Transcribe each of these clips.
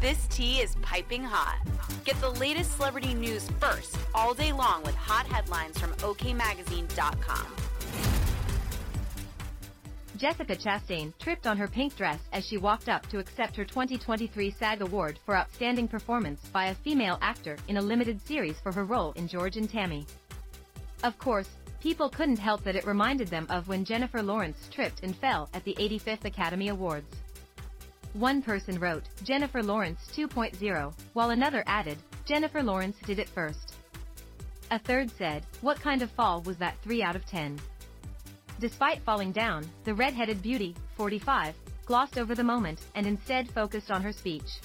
This tea is piping hot. Get the latest celebrity news first all day long with hot headlines from OKMagazine.com. Jessica Chastain tripped on her pink dress as she walked up to accept her 2023 SAG Award for Outstanding Performance by a Female Actor in a limited series for her role in George and Tammy. Of course, people couldn't help that it reminded them of when Jennifer Lawrence tripped and fell at the 85th Academy Awards. One person wrote, Jennifer Lawrence 2.0, while another added, Jennifer Lawrence did it first. A third said, what kind of fall was that 3 out of 10? Despite falling down, the red-headed beauty, 45, glossed over the moment and instead focused on her speech.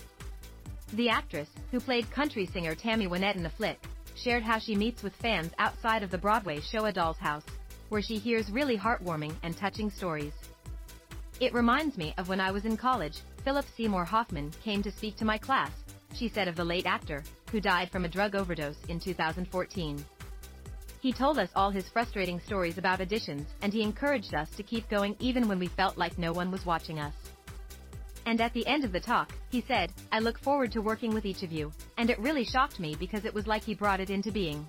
The actress, who played country singer Tammy Wynette in the flick, shared how she meets with fans outside of the Broadway show A Doll's House, where she hears really heartwarming and touching stories. It reminds me of when I was in college, Philip Seymour Hoffman came to speak to my class, she said of the late actor, who died from a drug overdose in 2014. He told us all his frustrating stories about auditions, and he encouraged us to keep going even when we felt like no one was watching us. And at the end of the talk, he said, I look forward to working with each of you, and it really shocked me because it was like he brought it into being.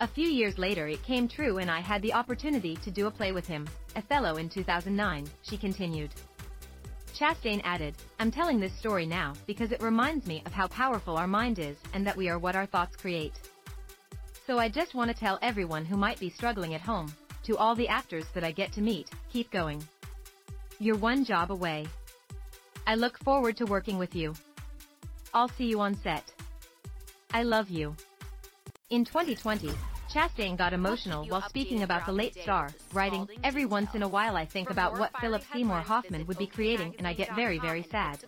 A few years later it came true and I had the opportunity to do a play with him, Othello in 2009, she continued. Chastain added, I'm telling this story now because it reminds me of how powerful our mind is and that we are what our thoughts create. So I just want to tell everyone who might be struggling at home, to all the actors that I get to meet, keep going. You're one job away. I look forward to working with you. I'll see you on set. I love you. In 2020, Chastain got emotional while speaking about the late star, writing, Every once in a while I think about what Philip Seymour Hoffman would be creating and I get very very sad.